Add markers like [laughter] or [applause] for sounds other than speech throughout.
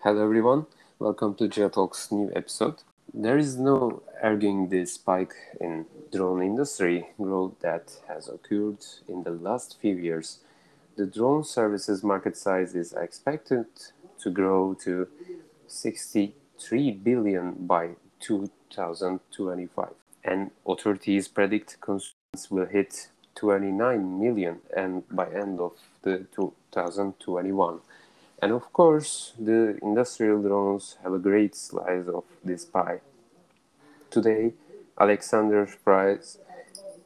Hello, everyone. Welcome to Geotalk's new episode. There is no arguing the spike in drone industry growth that has occurred in the last few years. The drone services market size is expected to grow to 63 billion by 2025, and authorities predict consumers will hit 29 million and by end of the 2021 and of course, the industrial drones have a great slice of this pie. Today, Alexander Fries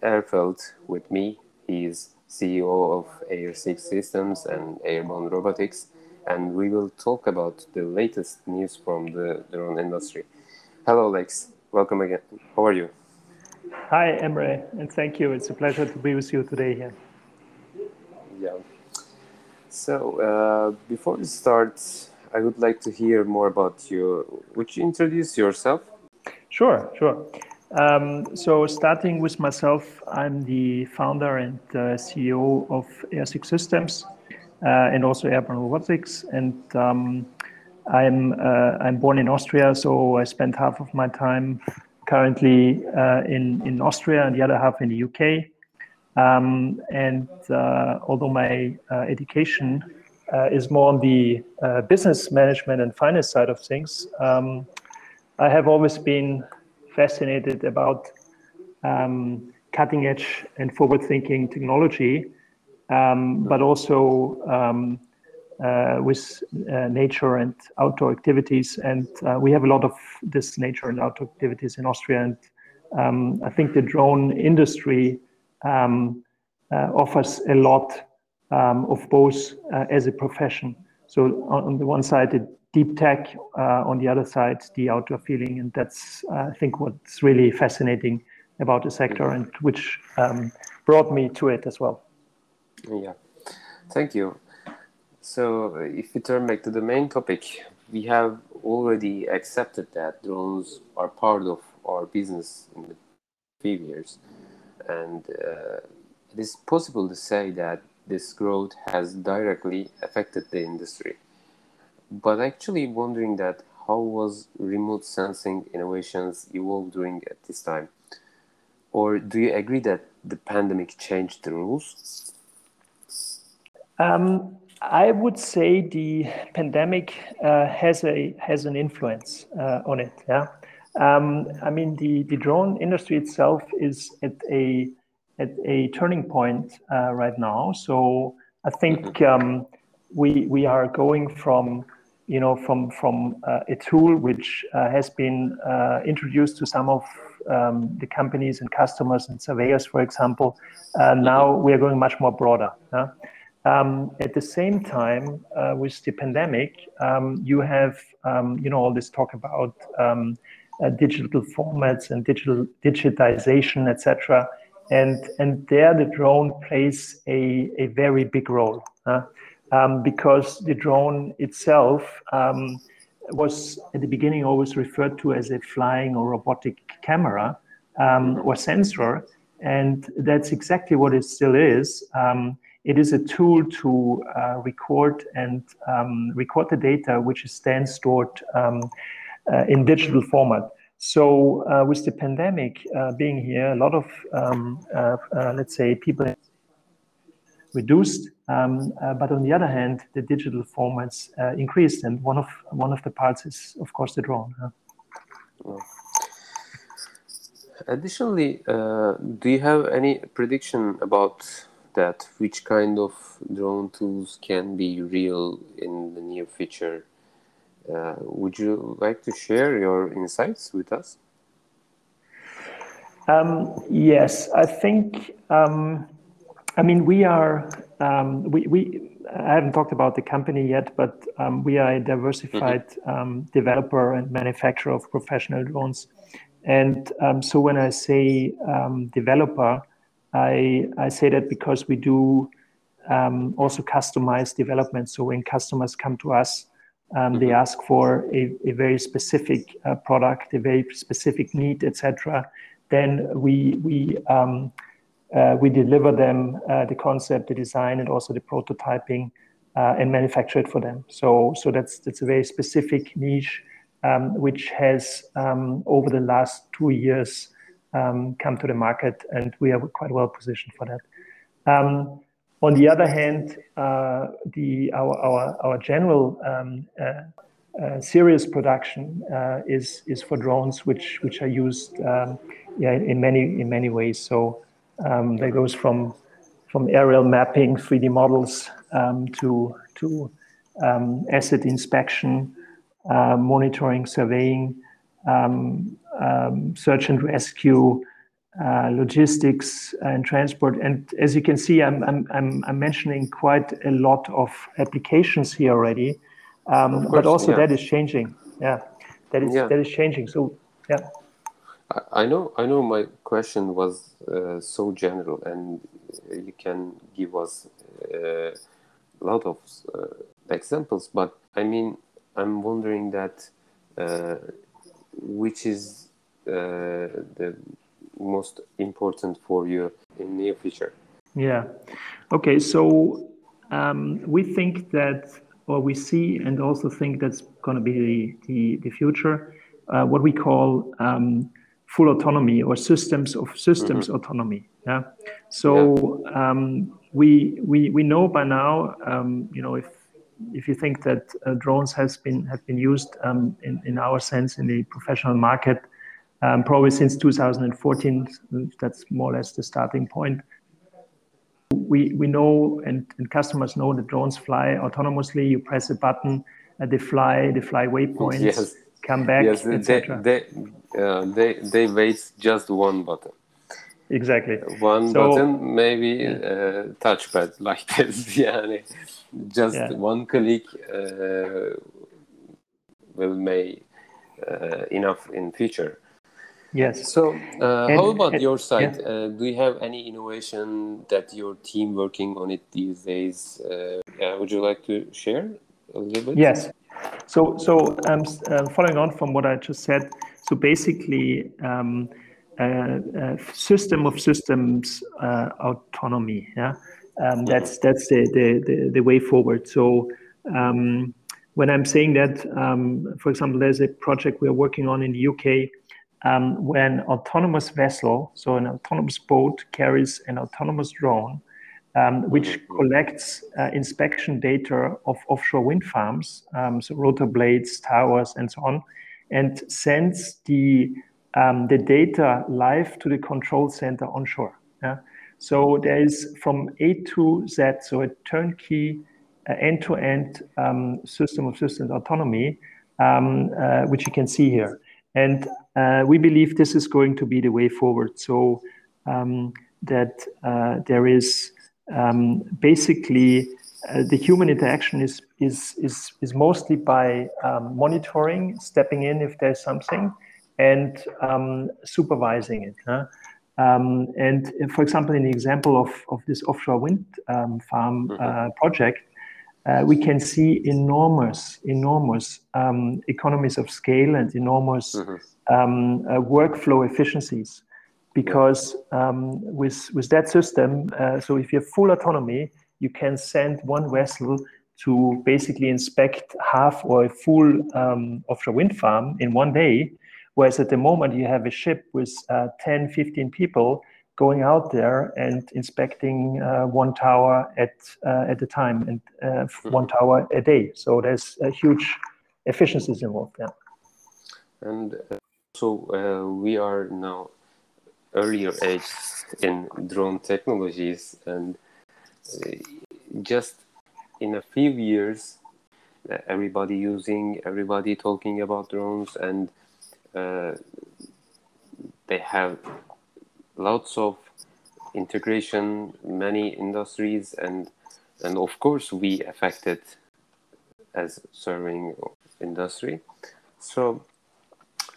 Ehrfeld with me. He is CEO of Air 6 Systems and Airborne Robotics, and we will talk about the latest news from the drone industry. Hello, Alex. Welcome again. How are you? Hi, Emre, and thank you. It's a pleasure to be with you today here. Yeah. So, uh, before we start, I would like to hear more about you. Would you introduce yourself? Sure, sure. Um, so, starting with myself, I'm the founder and uh, CEO of Air6 Systems uh, and also Airborne Robotics. And um, I'm uh, I'm born in Austria, so I spend half of my time currently uh, in in Austria and the other half in the UK. Um, and uh, although my uh, education uh, is more on the business management and finance side of things, um, I have always been fascinated about um, cutting edge and forward thinking technology, um, but also um, uh, with uh, nature and outdoor activities. And uh, we have a lot of this nature and outdoor activities in Austria. And um, I think the drone industry um, uh, offers a lot um, of both uh, as a profession. So on the one side, the deep tech, uh, on the other side, the outdoor feeling, and that's I think what's really fascinating about the sector, and which um, brought me to it as well. Yeah, thank you. So if we turn back to the main topic, we have already accepted that drones are part of our business in the few years and uh, it is possible to say that this growth has directly affected the industry. But actually wondering that how was remote sensing innovations evolved during at this time? Or do you agree that the pandemic changed the rules? Um, I would say the pandemic uh, has a has an influence uh, on it. Yeah, um, I mean, the, the drone industry itself is at a at a turning point uh, right now. So I think um, we we are going from you know from from uh, a tool which uh, has been uh, introduced to some of um, the companies and customers and surveyors, for example. Uh, now we are going much more broader. Um, at the same time, uh, with the pandemic, um, you have um, you know all this talk about um, digital formats and digital digitization, etc. And and there the drone plays a, a very big role uh, um, because the drone itself um, was at the beginning always referred to as a flying or robotic camera um, or sensor, and that's exactly what it still is. Um, it is a tool to uh, record and um, record the data which is then stored um, uh, in digital format. So uh, with the pandemic uh, being here, a lot of um, uh, uh let's say people reduced, um, uh, but on the other hand, the digital formats uh, increased, and one of one of the parts is of course the drone. Huh? Additionally, do you have any prediction about that? Which kind of drone tools can be real in the near future? Uh, would you like to share your insights with us? Um, yes, I think. Um, I mean, we are. Um, we, we. I haven't talked about the company yet, but um, we are a diversified mm-hmm. Um, developer and manufacturer of professional drones. And um, so, when I say developer, I I say that because we do also customize development. So when customers come to us um, they mm-hmm. ask for a, a very specific uh, product, a very specific need, etc. Then we we um, uh, we deliver them uh, the concept, the design, and also the prototyping uh, and manufacture it for them. So, so that's that's a very specific niche, um, which has um, over the last two years um, come to the market, and we are quite well positioned for that. On the other hand, uh, the our our, our general um, uh, uh, serious production uh, is is for drones, which which are used um, yeah, in many in many ways. So um, that goes from from aerial mapping, 3D models, um, to to um, asset inspection, uh, monitoring, surveying, um, search and rescue, uh, logistics and transport. And as you can see, I'm, I'm, I'm, I'm mentioning quite a lot of applications here already, um, course, but also yeah. that is changing. Yeah, that is yeah. that is changing. So yeah. I know. I know. My question was uh, so general, and you can give us uh, a lot of uh, examples. But I mean, I'm wondering that uh, which is uh, the most important for you in near future? Yeah. Okay. So um, we think that, or we see, and also think that's going to be the the, the future. Uh, what we call um, full autonomy or systems of systems mm-hmm. autonomy. Yeah. So yeah. Um, we we we know by now, um, you know, if if you think that uh, drones has been have been used um, in in our sense in the professional market um, probably since 2014. That's more or less the starting point. We, we know and, and customers know that drones fly autonomously. You press a button, uh, they fly, they fly waypoints, yes. come back, yes, they, they, uh, they, they wait just one button. Exactly. One so, button, maybe yeah. uh, touchpad [laughs] like this. yeah, just yeah. one click uh, will make uh, enough in future. Yes. So, uh, and, how about and, your side? Yeah. Uh, do you have any innovation that your team working on it these days? Uh, yeah, would you like to share a little bit? Yes. So, so um, uh, following on from what I just said, so basically, um, system of systems uh, autonomy. Yeah, um, that's that's the, the, the the way forward. So. Um, when I'm saying that, um, for example, there's a project we're working on in the UK um, when autonomous vessel, so an autonomous boat carries an autonomous drone, um, which mm-hmm. collects uh, inspection data of offshore wind farms, um, so rotor blades, towers, and so on, and sends the um, the data live to the control center onshore. Yeah? So there is from A to Z, so a turnkey uh, end-to-end um, system of systems autonomy, um, uh, which you can see here. And we believe this is going to be the way forward. So um, that uh, there is um, basically uh, the human interaction is is is is mostly by um, monitoring, stepping in if there's something, and um, supervising it. Huh? Um, and for example, in the example of, of this offshore wind um, farm mm-hmm. uh, project, uh, we can see enormous, enormous um, economies of scale and enormous mm-hmm. Um, uh, workflow efficiencies. Because um, with with that system, uh, so if you have full autonomy, you can send one vessel to basically inspect half or a full um, offshore wind farm in one day. Whereas at the moment, you have a ship with uh, 10, 15 people going out there and inspecting uh, one tower at uh, at a time and uh, one tower a day. So there's huge efficiencies involved. Yeah. And uh, so uh, we are now earlier age in drone technologies, and uh, just in a few years, everybody using, everybody talking about drones, and they have lots of integration, many industries, and and of course we affected as surveying industry. So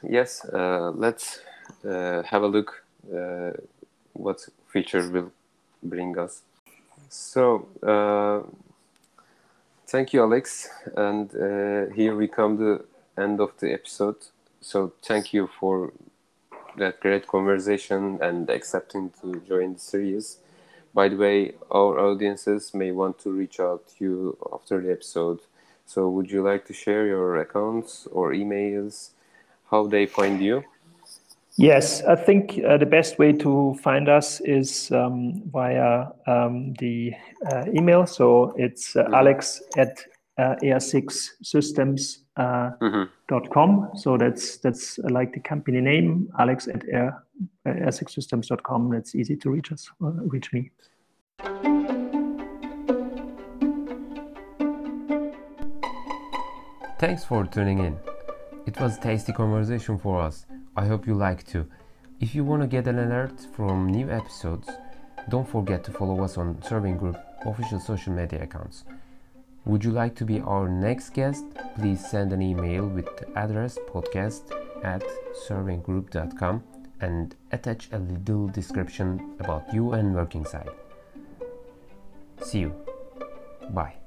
yes, uh, let's uh, have a look uh, what future will bring us. So thank you, Alex, and here we come to the end of the episode. So thank you for that great conversation and accepting to join the series. by the way, our audiences may want to reach out to you after the episode. So, would you like to share your accounts or emails, how they find you? Yes, I think uh, the best way to find us is um, via um, the uh, email. So it's uh, mm-hmm. alex at uh, air6systems.com. Uh, mm-hmm. So that's that's like the company name, alex at air, uh, air6systems.com. That's easy to reach us, uh, reach me. Thanks for tuning in. It was a tasty conversation for us. I hope you like too. If you want to get an alert from new episodes, don't forget to follow us on Surveying Group official social media accounts. Would you like to be our next guest? Please send an email with the address podcast at surveyinggroup.com and attach a little description about you and working side. See you. Bye.